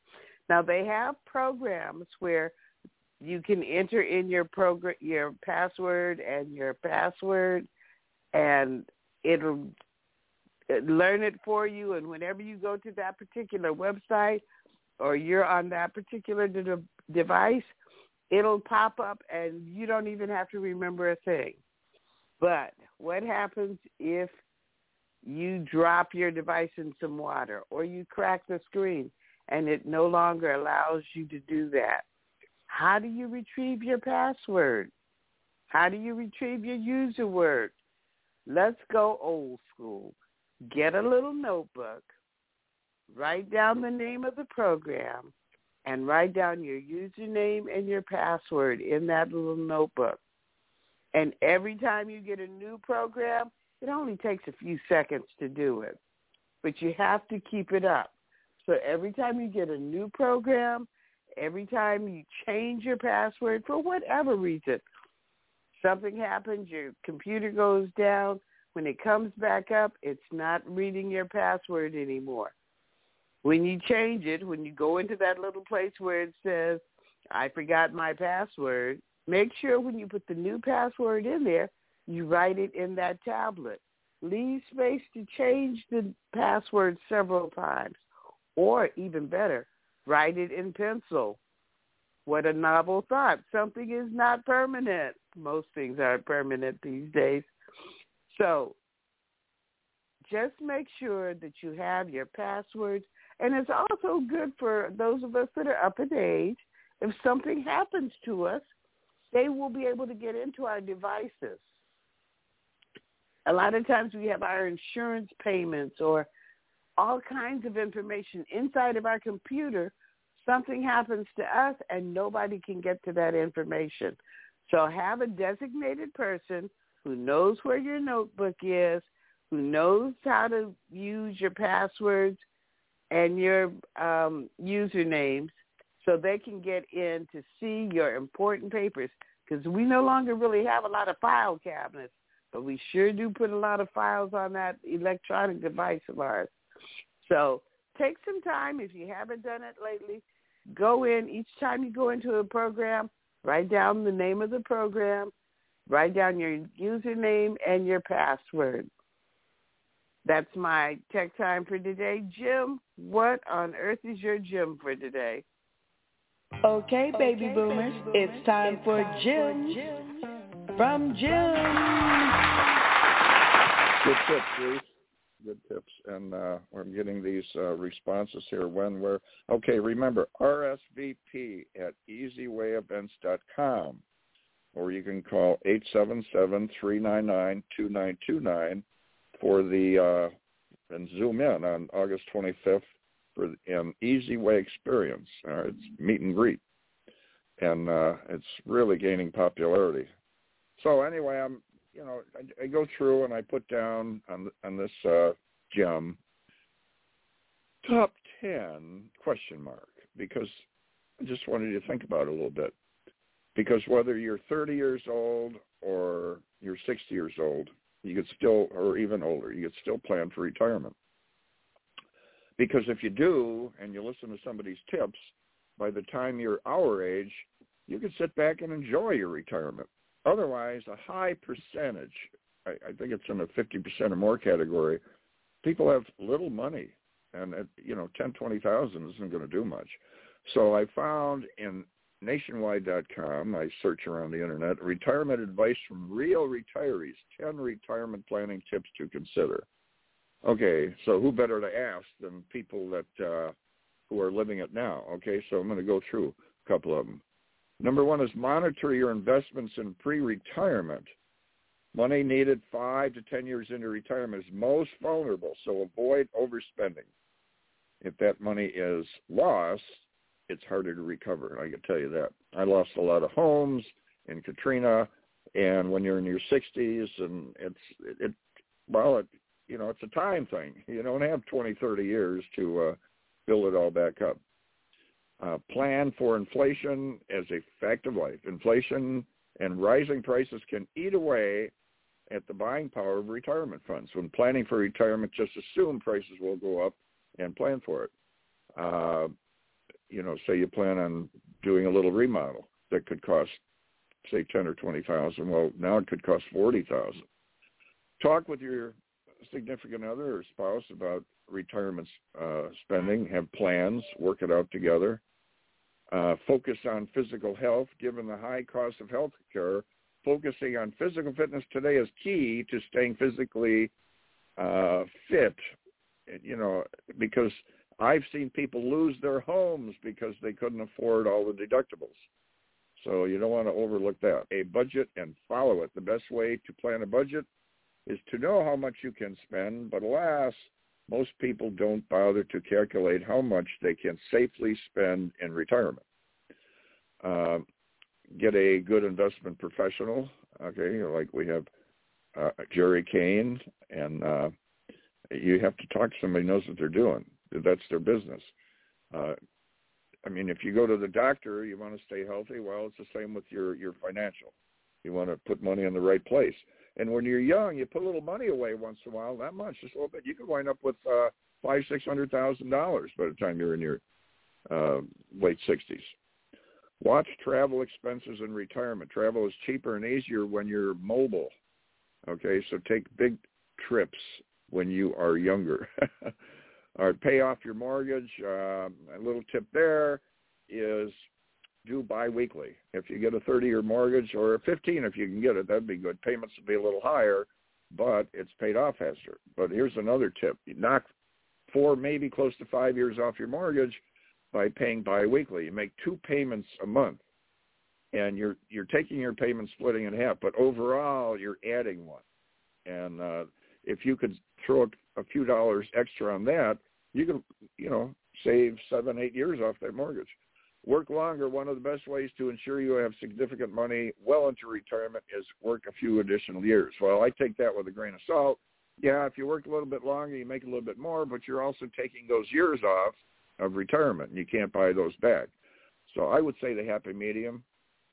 Now they have programs where you can enter in your program your password and your password and it'll learn it for you and whenever you go to that particular website or you're on that particular de- device it'll pop up and you don't even have to remember a thing But what happens if you drop your device in some water or you crack the screen and it no longer allows you to do that? How do you retrieve your password? How do you retrieve your user word? Let's go old school. Get a little notebook, write down the name of the program, and write down your username and your password in that little notebook. And every time you get a new program, it only takes a few seconds to do it. But you have to keep it up. So every time you get a new program, every time you change your password for whatever reason, something happens, your computer goes down, when it comes back up, it's not reading your password anymore. When you change it, when you go into that little place where it says, I forgot my password, make sure when you put the new password in there, you write it in that tablet. Leave space to change the password several times. Or even better, write it in pencil. What a novel thought. Something is not permanent. Most things aren't permanent these days. So just make sure that you have your passwords. And it's also good for those of us that are up in age. If something happens to us, they will be able to get into our devices. A lot of times we have our insurance payments or all kinds of information inside of our computer. Something happens to us and nobody can get to that information. So have a designated person who knows where your notebook is, who knows how to use your passwords and your um, usernames so they can get in to see your important papers because we no longer really have a lot of file cabinets, but we sure do put a lot of files on that electronic device of ours. So take some time if you haven't done it lately. Go in each time you go into a program, write down the name of the program, Write down your username and your password. That's my tech time for today. Jim, what on earth is your gem for today? Okay, baby okay, boomers, baby boomers. it's time it's for Jim from Jim. Good tips, Ruth. Good tips, and uh, we're getting these uh, responses here. When, where? Okay, remember RSVP at EasyWayEvents.com or you can call 877-399-2929 for the uh, and zoom in on August 25th for an easy way experience. It's meet and greet, and uh, it's really gaining popularity. So anyway, I'm you know I, I go through and I put down on on this uh, gem top ten question mark because I just wanted you to think about it a little bit because whether you're 30 years old or you're 60 years old, you could still, or even older, you could still plan for retirement. Because if you do, and you listen to somebody's tips, by the time you're our age, you can sit back and enjoy your retirement. Otherwise, a high percentage, I, I think it's in the 50% or more category, people have little money, and at, you know, ten, twenty thousand isn't going to do much. So I found in nationwide.com, I search around the internet, retirement advice from real retirees, 10 retirement planning tips to consider. Okay, so who better to ask than people that uh, who are living it now? Okay, so I'm going to go through a couple of them. Number one is monitor your investments in pre-retirement. Money needed five to ten years into retirement is most vulnerable, so avoid overspending. If that money is lost, it's harder to recover. I can tell you that. I lost a lot of homes in Katrina, and when you're in your 60s, and it's it, well, it you know it's a time thing. You don't have 20, 30 years to uh, build it all back up. Uh, plan for inflation as a fact of life. Inflation and rising prices can eat away at the buying power of retirement funds. When planning for retirement, just assume prices will go up and plan for it. Uh, you know, say you plan on doing a little remodel that could cost, say, ten or twenty thousand. Well, now it could cost forty thousand. Talk with your significant other or spouse about retirement uh, spending. Have plans. Work it out together. Uh, focus on physical health. Given the high cost of health care, focusing on physical fitness today is key to staying physically uh, fit. You know, because I've seen people lose their homes because they couldn't afford all the deductibles. So you don't want to overlook that. A budget and follow it. The best way to plan a budget is to know how much you can spend, but alas, most people don't bother to calculate how much they can safely spend in retirement. Uh, get a good investment professional, okay, like we have uh, Jerry Kane, and uh, you have to talk to somebody who knows what they're doing. That's their business. Uh, I mean, if you go to the doctor, you want to stay healthy. Well, it's the same with your your financial. You want to put money in the right place. And when you're young, you put a little money away once in a while, not much, just a little bit. You could wind up with uh, five, six hundred thousand dollars by the time you're in your uh, late sixties. Watch travel expenses in retirement. Travel is cheaper and easier when you're mobile. Okay, so take big trips when you are younger. or pay off your mortgage. Uh, a little tip there is do biweekly. If you get a 30-year mortgage or a 15 if you can get it, that'd be good. Payments would be a little higher, but it's paid off faster. But here's another tip. You knock four, maybe close to five years off your mortgage by paying biweekly. You make two payments a month. And you're you're taking your payment splitting in half, but overall you're adding one. And uh, if you could throw a few dollars extra on that, you can, you know, save seven, eight years off that mortgage. Work longer. One of the best ways to ensure you have significant money well into retirement is work a few additional years. Well, I take that with a grain of salt. Yeah, if you work a little bit longer, you make a little bit more, but you're also taking those years off of retirement, and you can't buy those back. So I would say the happy medium.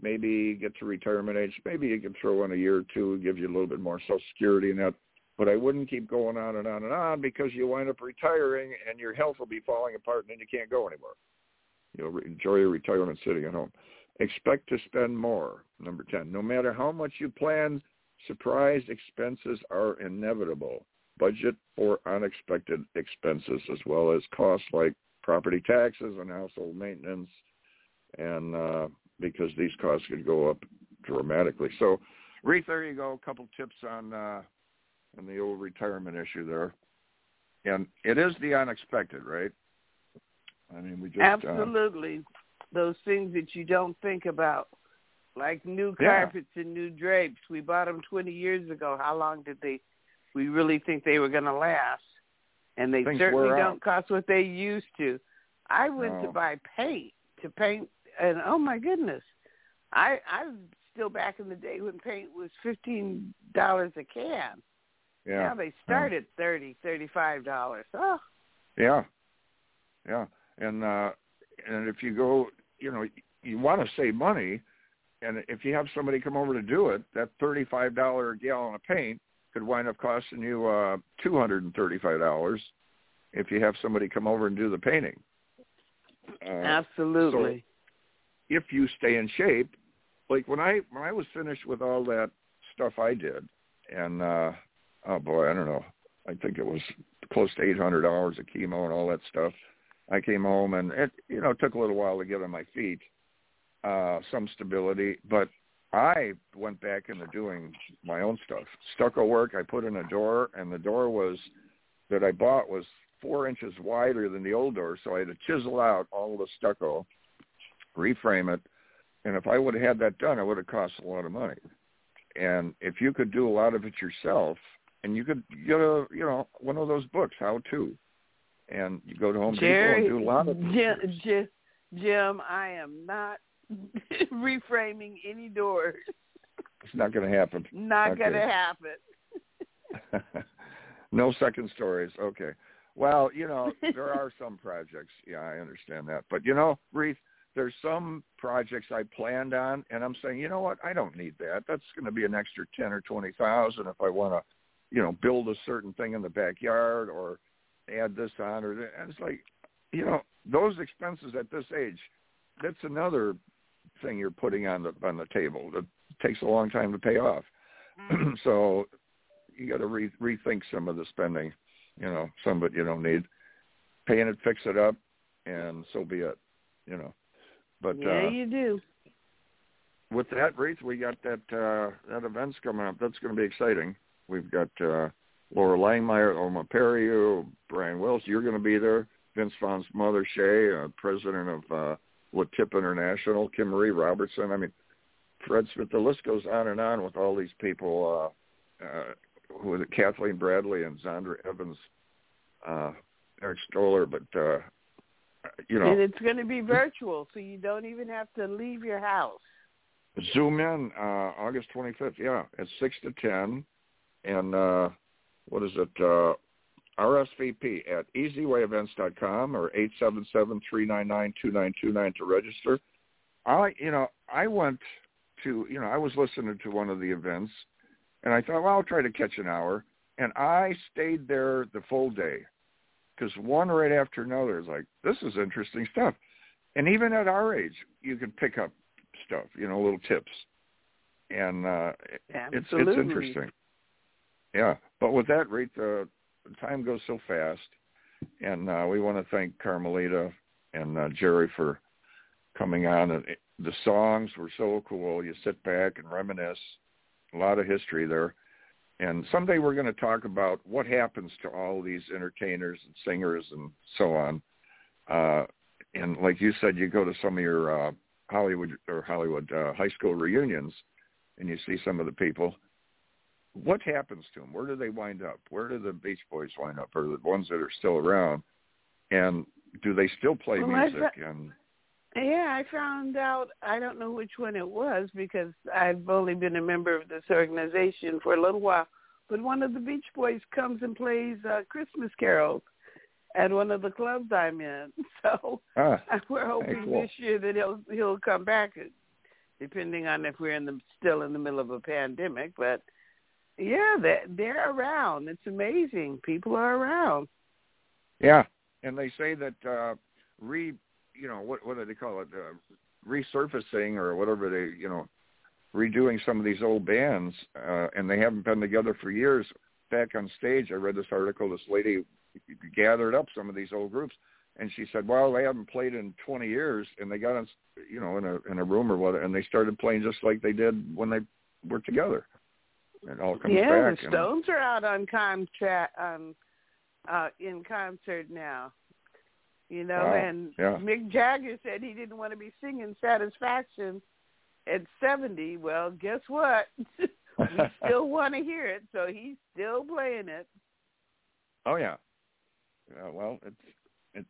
Maybe get to retirement age. Maybe you can throw in a year or two, gives you a little bit more Social Security and that but I wouldn't keep going on and on and on because you wind up retiring and your health will be falling apart and then you can't go anywhere. You'll enjoy your retirement sitting at home. Expect to spend more. Number 10. No matter how much you plan, surprise expenses are inevitable. Budget for unexpected expenses as well as costs like property taxes and household maintenance and uh, because these costs could go up dramatically. So, Reatha, there you go. A couple tips on uh, and the old retirement issue there. And it is the unexpected, right? I mean, we just uh, absolutely uh, those things that you don't think about, like new carpets yeah. and new drapes. We bought them 20 years ago. How long did they? We really think they were going to last, and they things certainly don't cost what they used to. I went no. to buy paint to paint, and oh my goodness, I I'm still back in the day when paint was fifteen dollars a can. Yeah. Now they start yeah. at thirty, thirty-five dollars. Oh. Yeah. Yeah, and uh and if you go, you know, you want to save money, and if you have somebody come over to do it, that thirty-five dollar a gallon of paint could wind up costing you uh two hundred and thirty-five dollars if you have somebody come over and do the painting. Uh, Absolutely. So if you stay in shape, like when I when I was finished with all that stuff I did, and uh oh boy, I don't know. I think it was close to eight hundred hours of chemo and all that stuff. I came home and it you know took a little while to get on my feet, uh, some stability, but I went back into doing my own stuff. Stucco work. I put in a door, and the door was that I bought was four inches wider than the old door, so I had to chisel out all the stucco, reframe it, and if I would have had that done, it would have cost a lot of money. And if you could do a lot of it yourself, and you could get a you know one of those books, how to, and you go to Home Jerry, Depot and do a lot of Jim, Jim, Jim, I am not reframing any doors. It's not going to happen. Not okay. going to happen. no second stories. Okay. Well, you know, there are some projects. Yeah, I understand that. But you know, Reatha, there's some projects I planned on, and I'm saying, you know what? I don't need that. That's going to be an extra ten or twenty thousand if I want to you know, build a certain thing in the backyard or add this on or that. And it's like, you know, those expenses at this age, that's another thing you're putting on the on the table that takes a long time to pay off. Mm-hmm. so you got to re- rethink some of the spending. You know, some of it you don't need. Paying it, fix it up, and so be it. You know, but yeah, uh, you do. with that, Reatha, we got that uh, that event's coming up. That's going to be exciting. We've got uh, Laura Langmeyer, Oma Perio, Brian Wells. You're going to be there. Vince Vaughn's mother, Shay, uh, president of uh, International, Kim Marie Robertson. I mean, Fred Smith. The list goes on and on with all these people. Uh, uh, who is it? Kathleen Bradley and Zandra Evans, uh, Eric Stoller. But uh, you know, and it's going to be virtual, so you don't even have to leave your house. Zoom in uh, August 25th. Yeah, at six to ten, and uh, what is it? Uh, RSVP at ezwayevents.com or eight seven seven three nine nine two nine two nine to register. I, you know, I went to, you know, I was listening to one of the events, and I thought, well, I'll try to catch an hour, and I stayed there the full day, because one right after another is like, this is interesting stuff, and even at our age, you can pick up stuff, you know, little tips, and uh, it's it's interesting. Yeah, but with that rate, the time goes so fast, and uh, we want to thank Carmelita and uh, Jerry for coming on. And the songs were so cool. You sit back and reminisce. A lot of history there. And someday we're going to talk about what happens to all these entertainers and singers and so on. Uh, and like you said, you go to some of your uh, Hollywood or Hollywood uh, high school reunions, and you see some of the people. What happens to them? Where do they wind up? Where do the Beach Boys wind up, or the ones that are still around? And do they still play well, music? And yeah, I found out. I don't know which one it was because I've only been a member of this organization for a little while. But one of the Beach Boys comes and plays uh, Christmas carols at one of the clubs I'm in. So ah, we're hoping cool. this year that he'll he'll come back, depending on if we're in the still in the middle of a pandemic. But yeah, they they're around. It's amazing. People are around. Yeah, and they say that uh, re you know what what do they call it uh, resurfacing or whatever they you know redoing some of these old bands uh, and they haven't been together for years back on stage i read this article this lady gathered up some of these old groups and she said well they haven't played in 20 years and they got in you know in a in a room or whatever and they started playing just like they did when they were together it all comes yeah back the stones are out on contract um uh in concert now you know, wow. and yeah. Mick Jagger said he didn't want to be singing Satisfaction at 70. Well, guess what? we still want to hear it, so he's still playing it. Oh yeah. Yeah, well, it's it's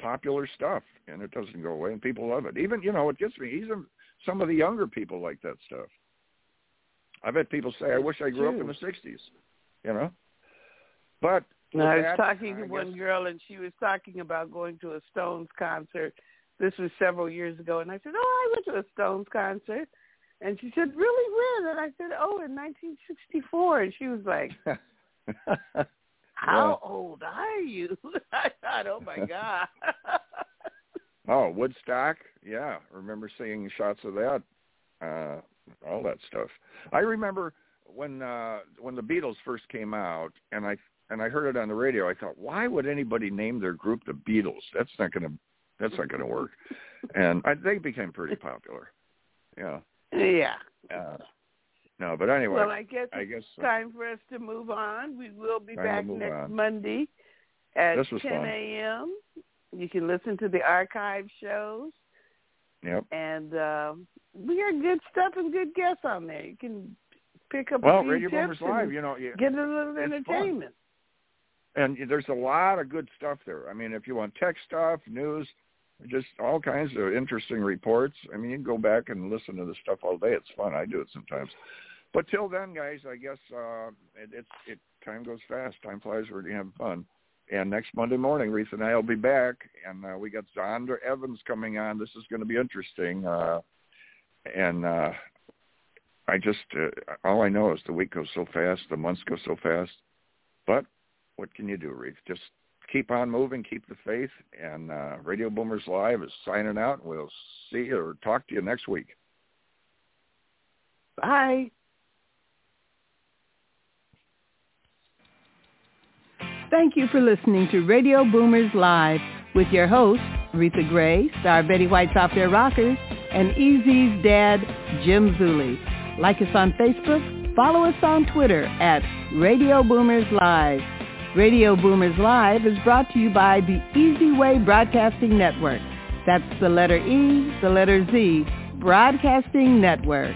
popular stuff and it doesn't go away and people love it. Even, you know, it gets me even some of the younger people like that stuff. I've had people say, I wish I grew up in the 60s, you know. But no, I was that, talking to one girl, and she was talking about going to a Stones concert. This was several years ago, and I said, "Oh, I went to a Stones concert." And she said, "Really, when?" And I said, "Oh, in 1964." And she was like, "How old are you?" I thought, "Oh my god." Oh, Woodstock. Yeah, remember seeing shots of that. Uh all that stuff. I remember when uh when the Beatles first came out and I and I heard it on the radio, I thought, why would anybody name their group the Beatles? That's not going to that's not going to work. And I, they became pretty popular. Yeah. yeah. Uh, no, but anyway, Well, I guess I it's guess uh, time for us to move on. We will be back next on. Monday at 10 a.m. You can listen to the archive shows, Yep. and uh, we got good stuff and good guests on there. You can pick up a Well, few Radio tips Boomers Live, you know, you, get a little it's fun. entertainment. and there's a lot of good stuff there. I mean, if you want tech stuff, news, just all kinds of interesting reports. I mean, you can go back and listen to the stuff all day. It's fun. I do it sometimes. But till then, guys, I guess uh, it, it's it time goes fast. Time flies you're having fun. And next Monday morning, Reese and I will be back, and uh, we got Zondra Evans coming on. This is going to be interesting. Uh, and uh, I just uh, all I know is the week goes so fast, the months go so fast. But what can you do, Reese? Just keep on moving, keep the faith, and uh, Radio Boomers Live is signing out. We'll see you or talk to you next week. Bye. Thank you for listening to Radio Boomers Live with your hosts, Reatha Grey, Star Betty White's Off Their Rockers, and Easy's dad, Jim Zuley. Like us on Facebook, follow us on Twitter at Radio Boomers Live. Radio Boomers Live is brought to you by the EZ Way Broadcasting Network. That's the letter E, the letter Z, Broadcasting Network.